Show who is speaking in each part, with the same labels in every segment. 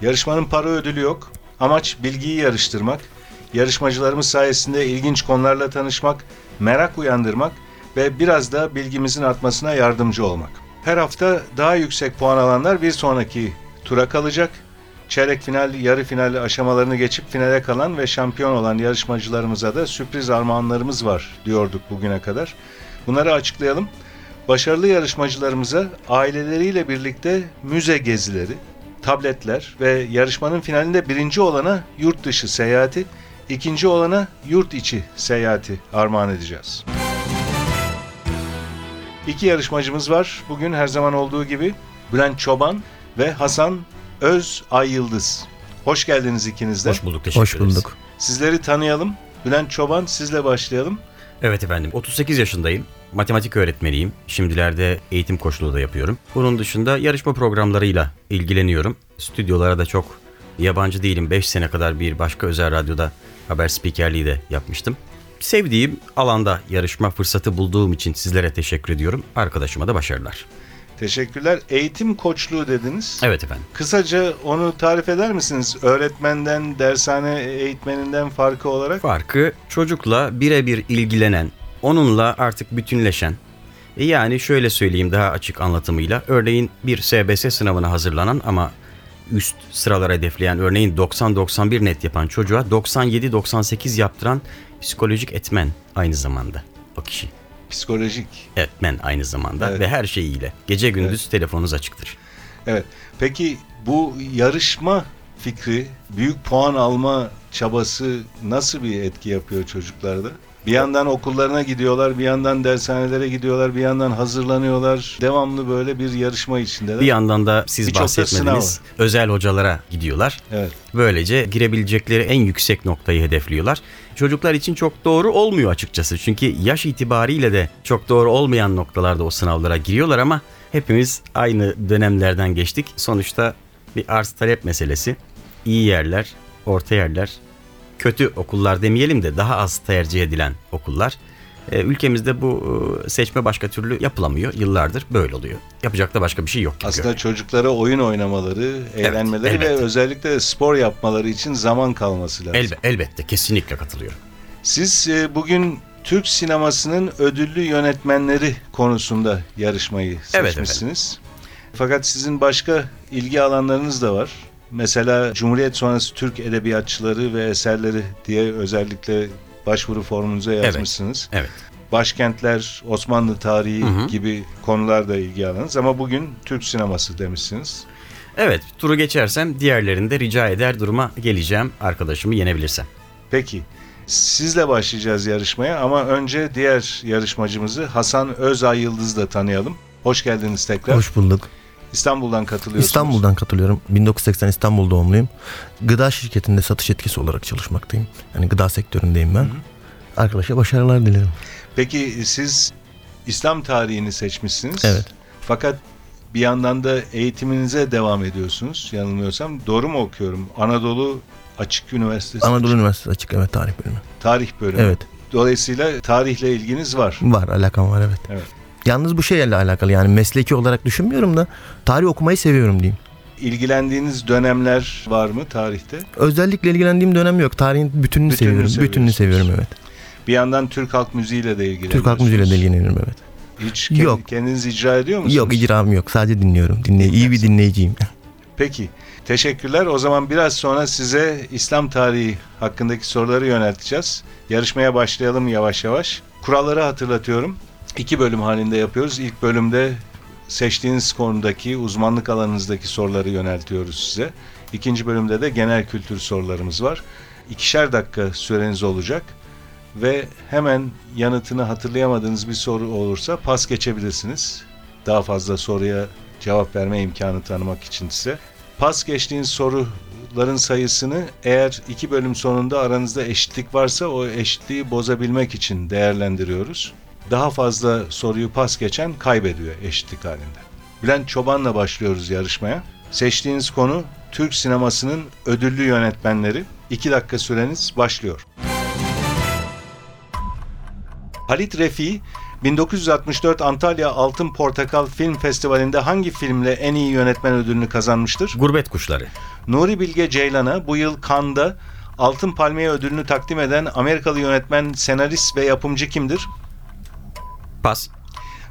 Speaker 1: Yarışmanın para ödülü yok. Amaç bilgiyi yarıştırmak. Yarışmacılarımız sayesinde ilginç konularla tanışmak, merak uyandırmak ve biraz da bilgimizin artmasına yardımcı olmak. Her hafta daha yüksek puan alanlar bir sonraki tura kalacak. Çeyrek final, yarı final aşamalarını geçip finale kalan ve şampiyon olan yarışmacılarımıza da sürpriz armağanlarımız var diyorduk bugüne kadar. Bunları açıklayalım. Başarılı yarışmacılarımıza aileleriyle birlikte müze gezileri, tabletler ve yarışmanın finalinde birinci olana yurt dışı seyahati, ikinci olana yurt içi seyahati armağan edeceğiz. İki yarışmacımız var. Bugün her zaman olduğu gibi Bülent Çoban ve Hasan Öz Ay Yıldız. Hoş geldiniz ikiniz de.
Speaker 2: Hoş bulduk, teşekkür
Speaker 3: Hoş
Speaker 2: ederiz.
Speaker 3: bulduk.
Speaker 1: Sizleri tanıyalım. Bülent Çoban sizle başlayalım.
Speaker 2: Evet efendim, 38 yaşındayım. Matematik öğretmeniyim. Şimdilerde eğitim koçluğu da yapıyorum. Bunun dışında yarışma programlarıyla ilgileniyorum. Stüdyolara da çok yabancı değilim. 5 sene kadar bir başka özel radyoda haber spikerliği de yapmıştım. Sevdiğim alanda yarışma fırsatı bulduğum için sizlere teşekkür ediyorum. Arkadaşıma da başarılar.
Speaker 1: Teşekkürler. Eğitim koçluğu dediniz.
Speaker 2: Evet efendim.
Speaker 1: Kısaca onu tarif eder misiniz? Öğretmenden, dershane eğitmeninden farkı olarak?
Speaker 2: Farkı çocukla birebir ilgilenen, onunla artık bütünleşen, e yani şöyle söyleyeyim daha açık anlatımıyla, örneğin bir SBS sınavına hazırlanan ama üst sıralar hedefleyen, örneğin 90-91 net yapan çocuğa 97-98 yaptıran psikolojik etmen aynı zamanda o kişi.
Speaker 1: Psikolojik.
Speaker 2: Etmen aynı zamanda
Speaker 1: Evet.
Speaker 2: ve her şeyiyle. Gece gündüz telefonunuz açıktır.
Speaker 1: Evet. Peki bu yarışma fikri, büyük puan alma çabası nasıl bir etki yapıyor çocuklarda? Bir yandan okullarına gidiyorlar, bir yandan dershanelere gidiyorlar, bir yandan hazırlanıyorlar. Devamlı böyle bir yarışma içindeler.
Speaker 2: Bir yandan da siz
Speaker 1: da
Speaker 2: bahsetmediniz. Özel hocalara gidiyorlar.
Speaker 1: Evet.
Speaker 2: Böylece girebilecekleri en yüksek noktayı hedefliyorlar. Çocuklar için çok doğru olmuyor açıkçası. Çünkü yaş itibariyle de çok doğru olmayan noktalarda o sınavlara giriyorlar ama hepimiz aynı dönemlerden geçtik. Sonuçta bir arz talep meselesi. İyi yerler, orta yerler, kötü okullar demeyelim de daha az tercih edilen okullar. Ee, ülkemizde bu e, seçme başka türlü yapılamıyor. Yıllardır böyle oluyor. Yapacak da başka bir şey yok.
Speaker 1: Aslında çocuklara oyun oynamaları, eğlenmeleri ve
Speaker 2: elbette.
Speaker 1: özellikle spor yapmaları için zaman kalması lazım.
Speaker 2: Elbe, elbette kesinlikle katılıyorum.
Speaker 1: Siz e, bugün Türk sinemasının ödüllü yönetmenleri konusunda yarışmayı
Speaker 2: Evet
Speaker 1: seçmişsiniz. Fakat sizin başka ilgi alanlarınız da var. Mesela Cumhuriyet sonrası Türk edebiyatçıları ve eserleri diye özellikle başvuru formunuza yazmışsınız.
Speaker 2: Evet.
Speaker 1: Başkentler, Osmanlı tarihi
Speaker 2: Hı hı.
Speaker 1: gibi konularda ilgi alanınız ama bugün Türk sineması demişsiniz.
Speaker 2: Evet, turu geçersem diğerlerinde rica eder duruma geleceğim arkadaşımı yenebilirsem.
Speaker 1: Peki sizle başlayacağız yarışmaya ama önce diğer yarışmacımızı Hasan Özay Yıldız'la tanıyalım. Hoş geldiniz tekrar.
Speaker 3: Hoş bulduk.
Speaker 1: İstanbul'dan katılıyorsunuz.
Speaker 3: İstanbul'dan katılıyorum. 1980 İstanbul doğumluyum. Gıda şirketinde satış etkisi olarak çalışmaktayım. Yani gıda sektöründeyim ben. Arkadaşa başarılar dilerim.
Speaker 1: Peki siz İslam tarihini seçmişsiniz.
Speaker 3: Evet.
Speaker 1: Fakat bir yandan da eğitiminize devam ediyorsunuz yanılmıyorsam. Doğru mu okuyorum? Anadolu Açık Üniversitesi
Speaker 3: Anadolu Üniversitesi açık evet tarih bölümü.
Speaker 1: Tarih Bölümü.
Speaker 3: Evet.
Speaker 1: Dolayısıyla tarihle ilginiz var.
Speaker 3: Var alakam var evet.
Speaker 1: Evet.
Speaker 3: Yalnız bu şeyle alakalı yani mesleki olarak düşünmüyorum da tarih okumayı seviyorum diyeyim.
Speaker 1: İlgilendiğiniz dönemler var mı tarihte?
Speaker 3: Özellikle ilgilendiğim dönem yok. Tarihin bütününü,
Speaker 1: Bütününü
Speaker 3: seviyorum. Bütününü seviyorum evet.
Speaker 1: Bir yandan Türk halk müziğiyle de ilgileniyorsunuz.
Speaker 3: Türk halk müziğiyle de ilgileniyorum evet.
Speaker 1: Hiç kend-
Speaker 3: Yok.
Speaker 1: kendiniz icra ediyor musunuz?
Speaker 3: Yok icram yok. Sadece dinliyorum. Dinley iyi bir dinleyiciyim.
Speaker 1: Peki. Teşekkürler. O zaman biraz sonra size İslam tarihi hakkındaki soruları yönelteceğiz. Yarışmaya başlayalım yavaş yavaş. Kuralları hatırlatıyorum. İki bölüm halinde yapıyoruz. İlk bölümde seçtiğiniz konudaki, uzmanlık alanınızdaki soruları yöneltiyoruz size. İkinci bölümde de genel kültür sorularımız var. İkişer dakika süreniz olacak ve hemen yanıtını hatırlayamadığınız bir soru olursa pas geçebilirsiniz. Daha fazla soruya cevap verme imkanı tanımak için size. Pas geçtiğiniz soruların sayısını eğer iki bölüm sonunda aranızda eşitlik varsa o eşitliği bozabilmek için değerlendiriyoruz. Daha fazla soruyu pas geçen kaybediyor eşitlik halinde. Bülent Çoban'la başlıyoruz yarışmaya. Seçtiğiniz konu Türk sinemasının ödüllü yönetmenleri. 2 dakika süreniz başlıyor. Halit Refi 1964 Antalya Altın Portakal Film Festivali'nde hangi filmle en iyi yönetmen ödülünü kazanmıştır?
Speaker 2: Gurbet Kuşları.
Speaker 1: Nuri Bilge Ceylan'a bu yıl Cannes'da Altın Palmiye ödülünü takdim eden Amerikalı yönetmen, senarist ve yapımcı kimdir?
Speaker 2: Pas.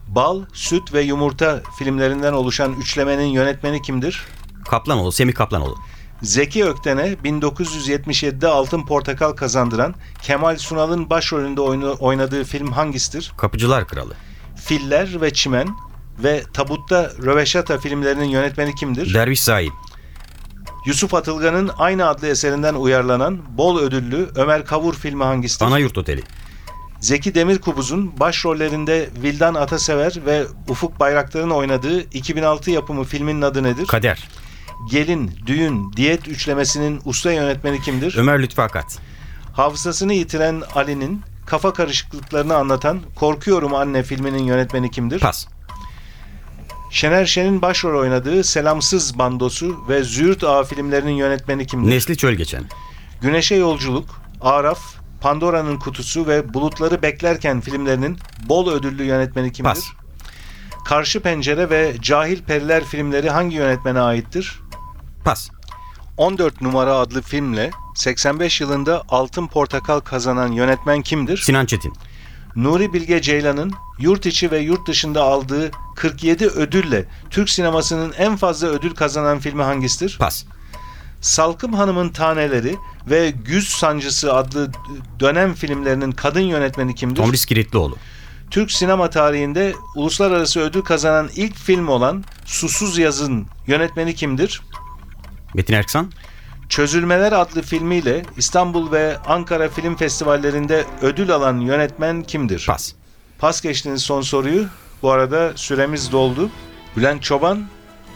Speaker 1: Bal, Süt ve Yumurta filmlerinden oluşan üçlemenin yönetmeni kimdir?
Speaker 2: Kaplanoğlu, Semih Kaplanoğlu.
Speaker 1: Zeki Ökten'e 1977'de Altın Portakal kazandıran Kemal Sunal'ın başrolünde oyna- oynadığı film hangisidir?
Speaker 2: Kapıcılar Kralı.
Speaker 1: Filler ve Çimen ve Tabutta Röveşata filmlerinin yönetmeni kimdir?
Speaker 2: Derviş Zaim.
Speaker 1: Yusuf Atılgan'ın aynı adlı eserinden uyarlanan bol ödüllü Ömer Kavur filmi hangisidir?
Speaker 2: Anayurt Oteli.
Speaker 1: Zeki Demirkubuz'un başrollerinde Vildan Atasever ve Ufuk Bayraktar'ın oynadığı 2006 yapımı filmin adı nedir?
Speaker 2: Kader.
Speaker 1: Gelin, Düğün, Diyet üçlemesinin usta yönetmeni kimdir?
Speaker 2: Ömer Lütfü Akat.
Speaker 1: Hafızasını yitiren Ali'nin kafa karışıklıklarını anlatan Korkuyorum Anne filminin yönetmeni kimdir?
Speaker 2: Pas.
Speaker 1: Şener Şen'in başrol oynadığı Selamsız Bandosu ve Züğürt Ağa filmlerinin yönetmeni kimdir?
Speaker 2: Nesli Çölgeçen.
Speaker 1: Güneşe Yolculuk, Araf, Pandora'nın Kutusu ve Bulutları Beklerken filmlerinin bol ödüllü yönetmeni kimdir?
Speaker 2: Pas.
Speaker 1: Karşı Pencere ve Cahil Periler filmleri hangi yönetmene aittir?
Speaker 2: Pas.
Speaker 1: 14 numara adlı filmle 85 yılında Altın Portakal kazanan yönetmen kimdir?
Speaker 2: Sinan Çetin.
Speaker 1: Nuri Bilge Ceylan'ın yurt içi ve yurt dışında aldığı 47 ödülle Türk sinemasının en fazla ödül kazanan filmi hangisidir?
Speaker 2: Pas.
Speaker 1: Salkım Hanım'ın Taneleri ve Güz Sancısı adlı dönem filmlerinin kadın yönetmeni kimdir?
Speaker 2: Tomris Kiritlioğlu.
Speaker 1: Türk sinema tarihinde uluslararası ödül kazanan ilk film olan Susuz Yazın yönetmeni kimdir?
Speaker 2: Metin Erksan.
Speaker 1: Çözülmeler adlı filmiyle İstanbul ve Ankara Film Festivallerinde ödül alan yönetmen kimdir?
Speaker 2: Pas.
Speaker 1: Pas geçtiğiniz son soruyu. Bu arada süremiz doldu. Bülent Çoban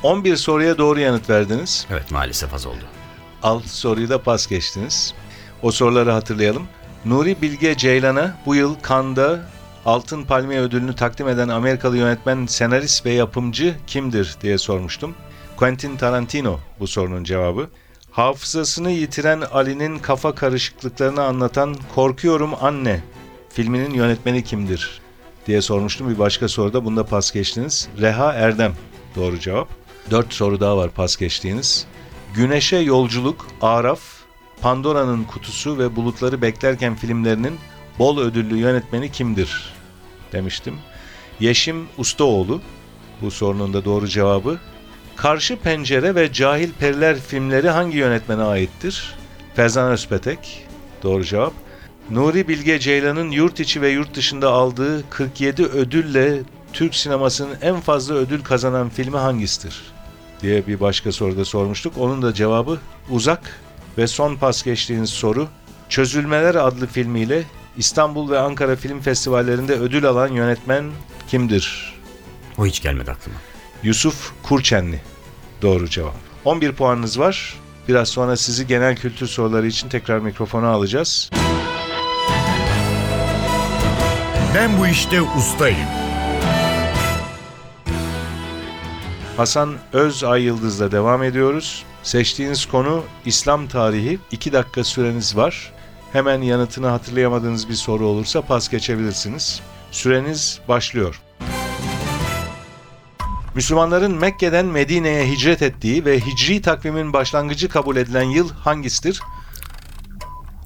Speaker 1: 11 soruya doğru yanıt verdiniz.
Speaker 2: Evet maalesef az oldu.
Speaker 1: 6 soruyu da pas geçtiniz. O soruları hatırlayalım. Nuri Bilge Ceylan'a bu yıl Cannes'da Altın Palmiye ödülünü takdim eden Amerikalı yönetmen, senarist ve yapımcı kimdir diye sormuştum. Quentin Tarantino bu sorunun cevabı. Hafızasını yitiren Ali'nin kafa karışıklıklarını anlatan Korkuyorum Anne filminin yönetmeni kimdir diye sormuştum. Bir başka soruda bunda pas geçtiniz. Reha Erdem doğru cevap. Dört soru daha var pas geçtiğiniz. Güneşe Yolculuk, Araf, Pandora'nın Kutusu ve Bulutları Beklerken filmlerinin bol ödüllü yönetmeni kimdir demiştim. Yeşim Ustaoğlu bu sorunun da doğru cevabı. Karşı Pencere ve Cahil Periler filmleri hangi yönetmene aittir? Ferzan Özpetek doğru cevap. Nuri Bilge Ceylan'ın yurt içi ve yurt dışında aldığı 47 ödülle Türk sinemasının en fazla ödül kazanan filmi hangisidir? Diye bir başka soruda sormuştuk. Onun da cevabı uzak ve son pas geçtiğiniz soru Çözülmeler adlı filmiyle İstanbul ve Ankara Film Festivallerinde ödül alan yönetmen kimdir?
Speaker 2: O hiç gelmedi aklıma.
Speaker 1: Yusuf Kurçenli. Doğru cevap. 11 puanınız var. Biraz sonra sizi genel kültür soruları için tekrar mikrofona alacağız.
Speaker 4: Ben bu işte ustayım.
Speaker 1: Hasan Öz Ay Yıldız'la devam ediyoruz. Seçtiğiniz konu İslam tarihi. 2 dakika süreniz var. Hemen yanıtını hatırlayamadığınız bir soru olursa pas geçebilirsiniz. Süreniz başlıyor. Müslümanların Mekke'den Medine'ye hicret ettiği ve hicri takvimin başlangıcı kabul edilen yıl hangisidir?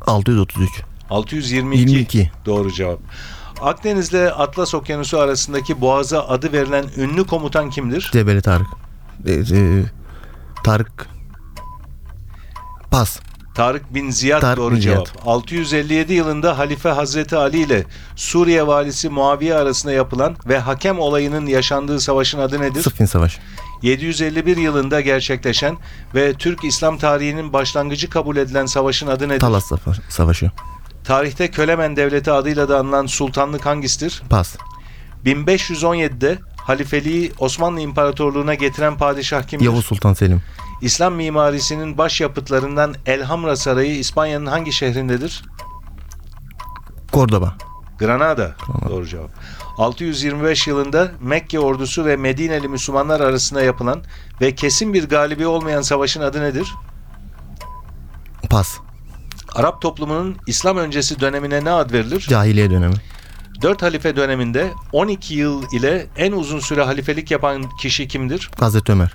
Speaker 3: 633.
Speaker 1: 622.
Speaker 3: 22.
Speaker 1: Doğru cevap. Akdeniz ile Atlas Okyanusu arasındaki boğaza adı verilen ünlü komutan kimdir?
Speaker 3: Cebeli Tarık. E, e, Tarık. Pas.
Speaker 1: Tarık bin Ziyad
Speaker 3: Tarık
Speaker 1: doğru
Speaker 3: bin
Speaker 1: cevap.
Speaker 3: Ziyad.
Speaker 1: 657 yılında Halife Hazreti Ali ile Suriye valisi Muaviye arasında yapılan ve hakem olayının yaşandığı savaşın adı nedir?
Speaker 3: Sıffin Savaşı.
Speaker 1: 751 yılında gerçekleşen ve Türk İslam tarihinin başlangıcı kabul edilen savaşın adı nedir?
Speaker 3: Talas Savaşı.
Speaker 1: Tarihte Kölemen Devleti adıyla da anılan sultanlık hangisidir?
Speaker 3: Pas.
Speaker 1: 1517'de halifeliği Osmanlı İmparatorluğu'na getiren padişah kimdir?
Speaker 3: Yavuz Sultan Selim.
Speaker 1: İslam mimarisinin başyapıtlarından Elhamra Sarayı İspanya'nın hangi şehrindedir?
Speaker 3: Cordoba.
Speaker 1: Granada. Doğru cevap. 625 yılında Mekke ordusu ve Medineli Müslümanlar arasında yapılan ve kesin bir galibi olmayan savaşın adı nedir?
Speaker 3: Pas.
Speaker 1: Arap toplumunun İslam öncesi dönemine ne ad verilir?
Speaker 3: Cahiliye dönemi.
Speaker 1: 4 halife döneminde 12 yıl ile en uzun süre halifelik yapan kişi kimdir?
Speaker 3: Hazreti Ömer.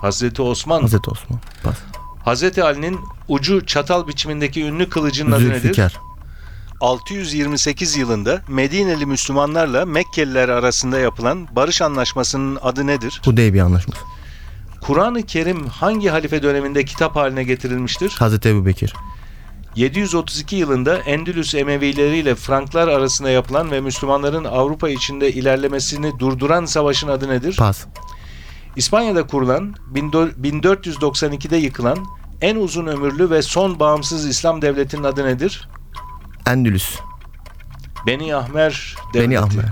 Speaker 1: Hazreti Osman.
Speaker 3: Hazreti Osman. Pas.
Speaker 1: Hazreti Ali'nin ucu çatal biçimindeki ünlü kılıcının adı nedir?
Speaker 3: Zülfikar.
Speaker 1: 628 yılında Medineli Müslümanlarla Mekkeliler arasında yapılan barış anlaşmasının adı nedir?
Speaker 3: Hudeybiye Anlaşması.
Speaker 1: Kur'an-ı Kerim hangi halife döneminde kitap haline getirilmiştir?
Speaker 3: Hazreti Ebu Bekir.
Speaker 1: 732 yılında Endülüs Emevileri ile Franklar arasında yapılan ve Müslümanların Avrupa içinde ilerlemesini durduran savaşın adı nedir?
Speaker 3: Pas.
Speaker 1: İspanya'da kurulan, 1492'de yıkılan en uzun ömürlü ve son bağımsız İslam devletinin adı nedir?
Speaker 3: Endülüs.
Speaker 1: Beni Ahmer Devleti.
Speaker 3: Beni Ahmer.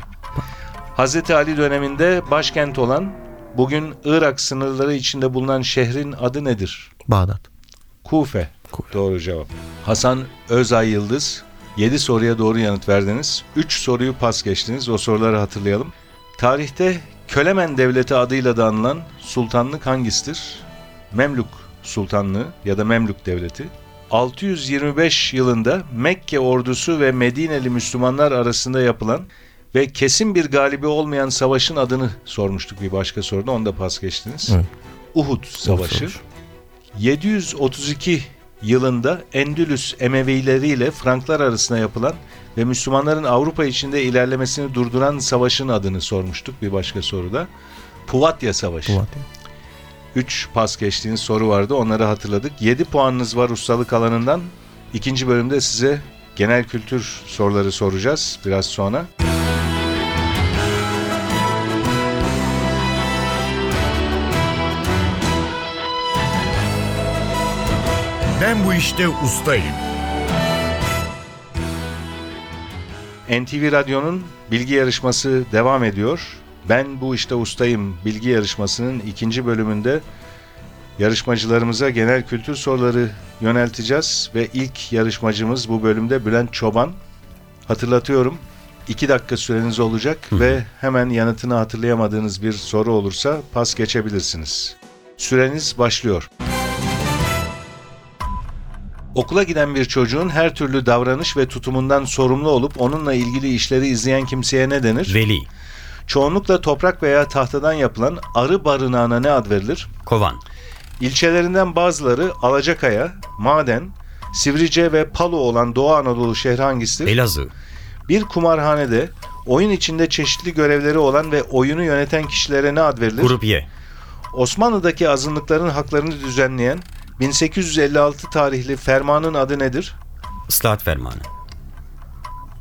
Speaker 1: Hazreti Ali döneminde başkent olan, bugün Irak sınırları içinde bulunan şehrin adı nedir?
Speaker 3: Bağdat.
Speaker 1: Kufe. Doğru cevap. Hasan Özay Yıldız 7 soruya doğru yanıt verdiniz. 3 soruyu pas geçtiniz. O soruları hatırlayalım. Tarihte Kölemen Devleti adıyla da anılan sultanlık hangisidir? Memlük Sultanlığı ya da Memlük Devleti. 625 yılında Mekke ordusu ve Medineli Müslümanlar arasında yapılan ve kesin bir galibi olmayan savaşın adını sormuştuk bir başka soruda. Onu da pas geçtiniz.
Speaker 3: Evet.
Speaker 1: Uhud Savaşı.
Speaker 3: Savaşı.
Speaker 1: 732 yılında Endülüs Emevileri ile Franklar arasında yapılan ve Müslümanların Avrupa içinde ilerlemesini durduran savaşın adını sormuştuk bir başka soruda. Puvatya Savaşı.
Speaker 3: Polatya.
Speaker 1: 3 pas geçtiğiniz soru vardı onları hatırladık. 7 puanınız var ustalık alanından. İkinci bölümde size genel kültür soruları soracağız biraz sonra.
Speaker 4: Ben bu işte ustayım.
Speaker 1: NTV Radyo'nun bilgi yarışması devam ediyor. Ben bu işte ustayım bilgi yarışmasının ikinci bölümünde yarışmacılarımıza genel kültür soruları yönelteceğiz ve ilk yarışmacımız bu bölümde Bülent Çoban. Hatırlatıyorum 2 dakika süreniz olacak ve hemen yanıtını hatırlayamadığınız bir soru olursa pas geçebilirsiniz. Süreniz başlıyor. Okula giden bir çocuğun her türlü davranış ve tutumundan sorumlu olup onunla ilgili işleri izleyen kimseye ne denir?
Speaker 2: Veli,
Speaker 1: Çoğunlukla toprak veya tahtadan yapılan arı barınağına ne ad verilir?
Speaker 2: kovan,
Speaker 1: İlçelerinden bazıları Alacakaya, Maden, Sivrice ve Palo olan Doğu Anadolu şehri hangisidir?
Speaker 2: Elazığ,
Speaker 1: Bir kumarhanede oyun içinde çeşitli görevleri olan ve oyunu yöneten kişilere ne ad verilir?
Speaker 2: Grupiye,
Speaker 1: Osmanlı'daki azınlıkların haklarını düzenleyen 1856 tarihli fermanın adı nedir?
Speaker 2: Islahat Fermanı,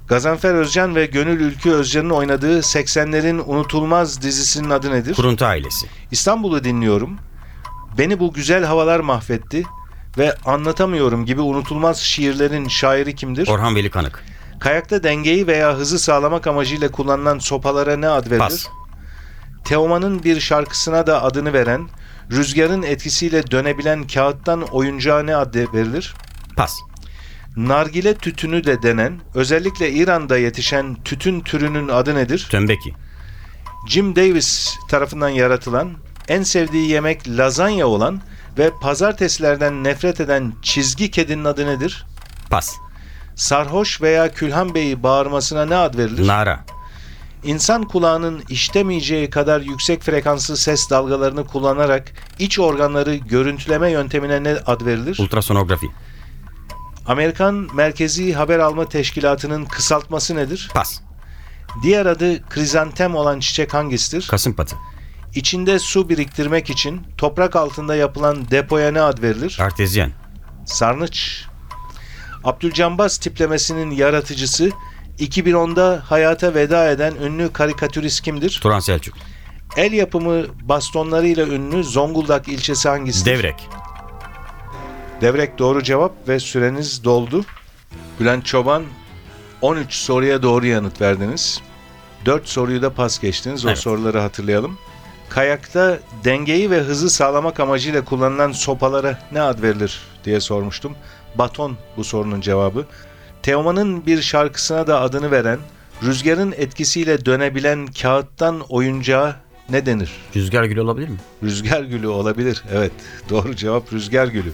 Speaker 1: Gazanfer Özcan ve Gönül Ülkü Özcan'ın oynadığı 80'lerin unutulmaz dizisinin adı nedir?
Speaker 2: Kuruntu ailesi,
Speaker 1: İstanbul'u dinliyorum. Beni bu güzel havalar mahvetti ve anlatamıyorum gibi unutulmaz şiirlerin şairi kimdir?
Speaker 2: Orhan Veli Kanık,
Speaker 1: Kayakta dengeyi veya hızı sağlamak amacıyla kullanılan sopalara ne ad verilir?
Speaker 2: Pas,
Speaker 1: Teoman'ın bir şarkısına da adını veren, rüzgarın etkisiyle dönebilen kağıttan oyuncağa ne ad verilir?
Speaker 2: Pas,
Speaker 1: Nargile tütünü de denen, özellikle İran'da yetişen tütün türünün adı nedir?
Speaker 2: Tömbeki,
Speaker 1: Jim Davis tarafından yaratılan, en sevdiği yemek lazanya olan ve pazartesilerden nefret eden çizgi kedinin adı nedir?
Speaker 2: Pas,
Speaker 1: Sarhoş veya Külhan Bey'i bağırmasına ne ad verilir?
Speaker 2: Nara,
Speaker 1: İnsan kulağının iştemeyeceği kadar yüksek frekanslı ses dalgalarını kullanarak iç organları görüntüleme yöntemine ne ad verilir?
Speaker 2: ultrasonografi,
Speaker 1: Amerikan Merkezi Haber Alma Teşkilatı'nın kısaltması nedir?
Speaker 2: pas,
Speaker 1: Diğer adı krizantem olan çiçek hangisidir?
Speaker 2: Kasımpatı,
Speaker 1: İçinde su biriktirmek için toprak altında yapılan depoya ne ad verilir?
Speaker 2: Artezyen,
Speaker 1: Sarnıç. Abdülcambaz tiplemesinin yaratıcısı 2010'da hayata veda eden ünlü karikatürist kimdir?
Speaker 2: Turan Selçuk,
Speaker 1: El yapımı bastonlarıyla ünlü Zonguldak ilçesi hangisidir?
Speaker 2: Devrek,
Speaker 1: Devrek doğru cevap ve süreniz doldu. Bülent Çoban 13 soruya doğru yanıt verdiniz. 4 soruyu da pas geçtiniz. O
Speaker 2: Evet.
Speaker 1: soruları hatırlayalım. Kayakta dengeyi ve hızı sağlamak amacıyla kullanılan sopalara ne ad verilir diye sormuştum. Baton bu sorunun cevabı. Teoman'ın bir şarkısına da adını veren, rüzgarın etkisiyle dönebilen kağıttan oyuncağa ne denir?
Speaker 2: Rüzgar gülü olabilir mi?
Speaker 1: Rüzgar gülü olabilir. Evet, doğru cevap rüzgar gülü.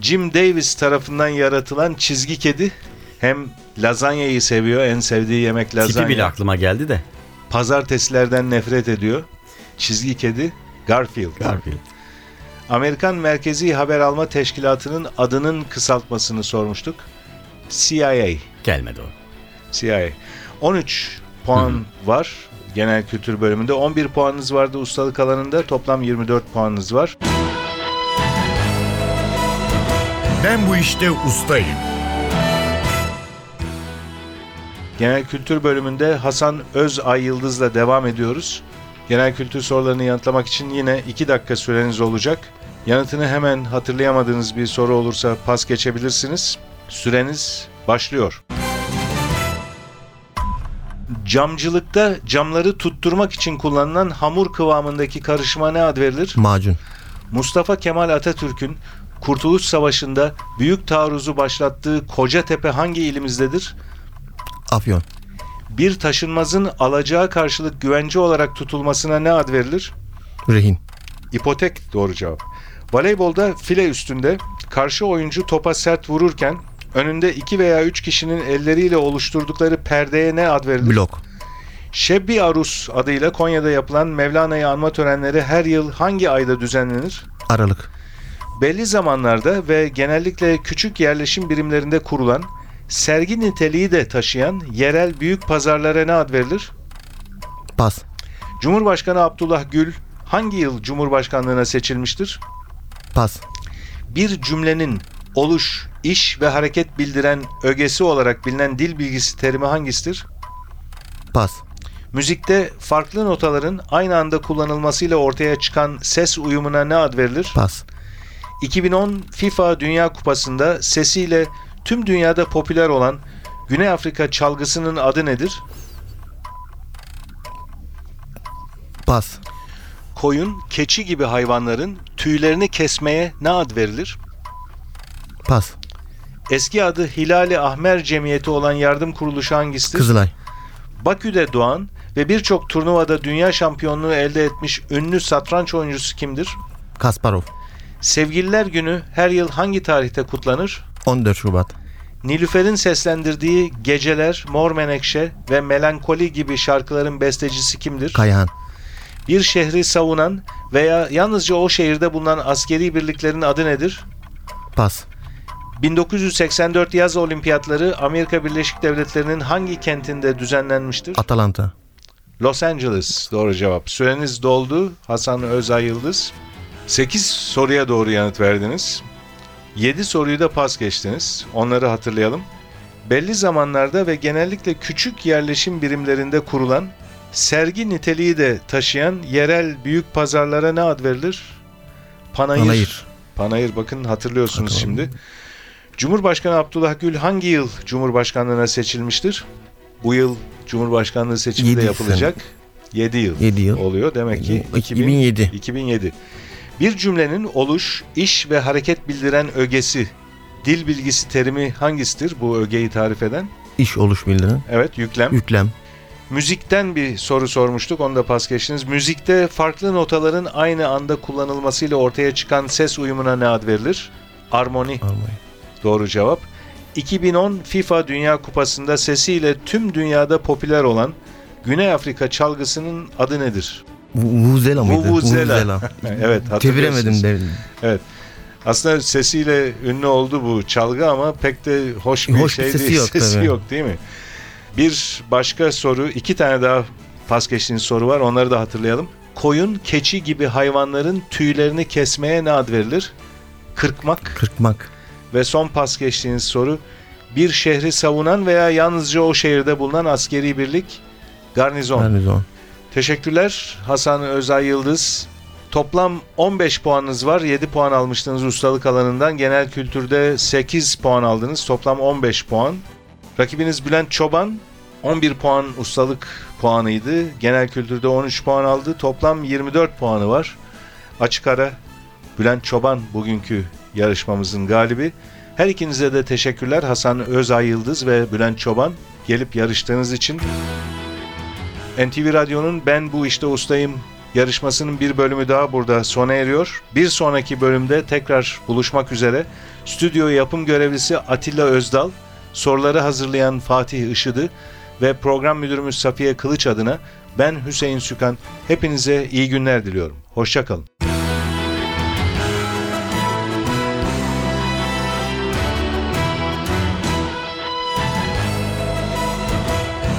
Speaker 1: Jim Davis tarafından yaratılan çizgi kedi hem lazanyayı seviyor, en sevdiği yemek lazanya.
Speaker 2: Tipi bile aklıma geldi de.
Speaker 1: Pazartesilerden nefret ediyor. Çizgi kedi Garfield.
Speaker 2: Garfield.
Speaker 1: Amerikan Merkezi Haber Alma Teşkilatı'nın adının kısaltmasını sormuştuk. CIA.
Speaker 2: Gelmedi o.
Speaker 1: CIA. 13 puan var genel kültür bölümünde. 11 puanınız vardı ustalık alanında. Toplam 24 puanınız var.
Speaker 4: Ben bu işte ustayım.
Speaker 1: Genel kültür bölümünde Hasan Öz Ay Yıldız'la devam ediyoruz. Genel kültür sorularını yanıtlamak için yine 2 dakika süreniz olacak. Yanıtını hemen hatırlayamadığınız bir soru olursa pas geçebilirsiniz. Süreniz başlıyor. Camcılıkta camları tutturmak için kullanılan hamur kıvamındaki karışıma ne ad verilir?
Speaker 3: Macun.
Speaker 1: Mustafa Kemal Atatürk'ün Kurtuluş Savaşı'nda büyük taarruzu başlattığı Kocatepe hangi ilimizdedir?
Speaker 3: Afyon.
Speaker 1: Bir taşınmazın alacağı karşılık güvence olarak tutulmasına ne ad verilir?
Speaker 3: Rehin.
Speaker 1: İpotek doğru cevap. Voleybolda file üstünde karşı oyuncu topa sert vururken önünde iki veya üç kişinin elleriyle oluşturdukları perdeye ne ad verilir?
Speaker 3: Blok.
Speaker 1: Şebbi Arus adıyla Konya'da yapılan Mevlana'yı anma törenleri her yıl hangi ayda düzenlenir?
Speaker 3: Aralık.
Speaker 1: Belli zamanlarda ve genellikle küçük yerleşim birimlerinde kurulan, sergi niteliği de taşıyan yerel büyük pazarlara ne ad verilir?
Speaker 3: Pas.
Speaker 1: Cumhurbaşkanı Abdullah Gül hangi yıl Cumhurbaşkanlığına seçilmiştir?
Speaker 3: Pas.
Speaker 1: Bir cümlenin oluş, iş ve hareket bildiren ögesi olarak bilinen dil bilgisi terimi hangisidir?
Speaker 3: Pas.
Speaker 1: Müzikte farklı notaların aynı anda kullanılmasıyla ortaya çıkan ses uyumuna ne ad verilir?
Speaker 3: Pas.
Speaker 1: 2010 FIFA Dünya Kupası'nda sesiyle tüm dünyada popüler olan Güney Afrika çalgısının adı nedir?
Speaker 3: Pas.
Speaker 1: Koyun, keçi gibi hayvanların tüylerini kesmeye ne ad verilir?
Speaker 3: Pas.
Speaker 1: Eski adı Hilali Ahmer Cemiyeti olan yardım kuruluşu hangisidir?
Speaker 3: Kızılay.
Speaker 1: Bakü'de doğan ve birçok turnuvada dünya şampiyonluğu elde etmiş ünlü satranç oyuncusu kimdir?
Speaker 3: Kasparov.
Speaker 1: Sevgililer Günü her yıl hangi tarihte kutlanır?
Speaker 3: 14 Şubat.
Speaker 1: Nilüfer'in seslendirdiği Geceler, Mor Menekşe ve Melankoli gibi şarkıların bestecisi kimdir?
Speaker 3: Kayahan.
Speaker 1: Bir şehri savunan veya yalnızca o şehirde bulunan askeri birliklerin adı nedir?
Speaker 3: Pas.
Speaker 1: 1984 yaz olimpiyatları Amerika Birleşik Devletleri'nin hangi kentinde düzenlenmiştir?
Speaker 3: Atalanta.
Speaker 1: Los Angeles doğru cevap. Süreniz doldu Hasan Özay Yıldız. 8 soruya doğru yanıt verdiniz. 7 soruyu da pas geçtiniz. Onları hatırlayalım. Belli zamanlarda ve genellikle küçük yerleşim birimlerinde kurulan, sergi niteliği de taşıyan yerel büyük pazarlara ne ad verilir? Panayır.
Speaker 3: Panayır.
Speaker 1: Panayır bakın hatırlıyorsunuz
Speaker 3: Hatırladım.
Speaker 1: şimdi. Cumhurbaşkanı Abdullah Gül hangi yıl Cumhurbaşkanlığına seçilmiştir? Bu yıl Cumhurbaşkanlığı seçimi de yapılacak. 7 yıl
Speaker 3: 7 yıl.
Speaker 1: oluyor. Demek ki
Speaker 3: 2007.
Speaker 1: 2007. Bir cümlenin oluş, iş ve hareket bildiren ögesi, dil bilgisi terimi hangisidir bu ögeyi tarif eden?
Speaker 3: İş oluş bildiren.
Speaker 1: Evet, yüklem.
Speaker 3: Yüklem.
Speaker 1: Müzikten bir soru sormuştuk, onu da pas geçtiniz. Müzikte farklı notaların aynı anda kullanılmasıyla ortaya çıkan ses uyumuna ne ad verilir? Armoni.
Speaker 3: Almanya.
Speaker 1: Doğru cevap. 2010 FIFA Dünya Kupası'nda sesiyle tüm dünyada popüler olan Güney Afrika çalgısının adı nedir?
Speaker 3: Vu- Vuvuzela mıydı?
Speaker 1: Vuvuzela. evet.
Speaker 3: Çeviremedim de.
Speaker 1: Aslında sesiyle ünlü oldu bu çalgı ama pek de hoş bir
Speaker 3: Hoş bir
Speaker 1: şey
Speaker 3: sesi
Speaker 1: değil.
Speaker 3: yok
Speaker 1: sesi
Speaker 3: tabii.
Speaker 1: yok değil mi? Bir başka soru, iki tane daha pas geçtiğiniz soru var. Onları da hatırlayalım. Koyun, keçi gibi hayvanların tüylerini kesmeye ne ad verilir? Kırkmak.
Speaker 3: Kırkmak.
Speaker 1: Ve son pas geçtiğiniz soru. Bir şehri savunan veya yalnızca o şehirde bulunan askeri birlik garnizon.
Speaker 3: Garnizon.
Speaker 1: Teşekkürler Hasan Özay Yıldız. Toplam 15 puanınız var. 7 puan almıştınız ustalık alanından. Genel kültürde 8 puan aldınız. Toplam 15 puan. Rakibiniz Bülent Çoban 11 puan ustalık puanıydı. Genel kültürde 13 puan aldı. Toplam 24 puanı var. Açık ara Bülent Çoban bugünkü yarışmamızın galibi. Her ikinize de teşekkürler Hasan Özay Yıldız ve Bülent Çoban gelip yarıştığınız için. NTV Radyo'nun Ben Bu İşte Ustayım yarışmasının bir bölümü daha burada sona eriyor. Bir sonraki bölümde tekrar buluşmak üzere. Stüdyo yapım görevlisi Atilla Özdal, soruları hazırlayan Fatih Işıdı ve program müdürümüz Safiye Kılıç adına ben Hüseyin Sükan. Hepinize iyi günler diliyorum. Hoşçakalın.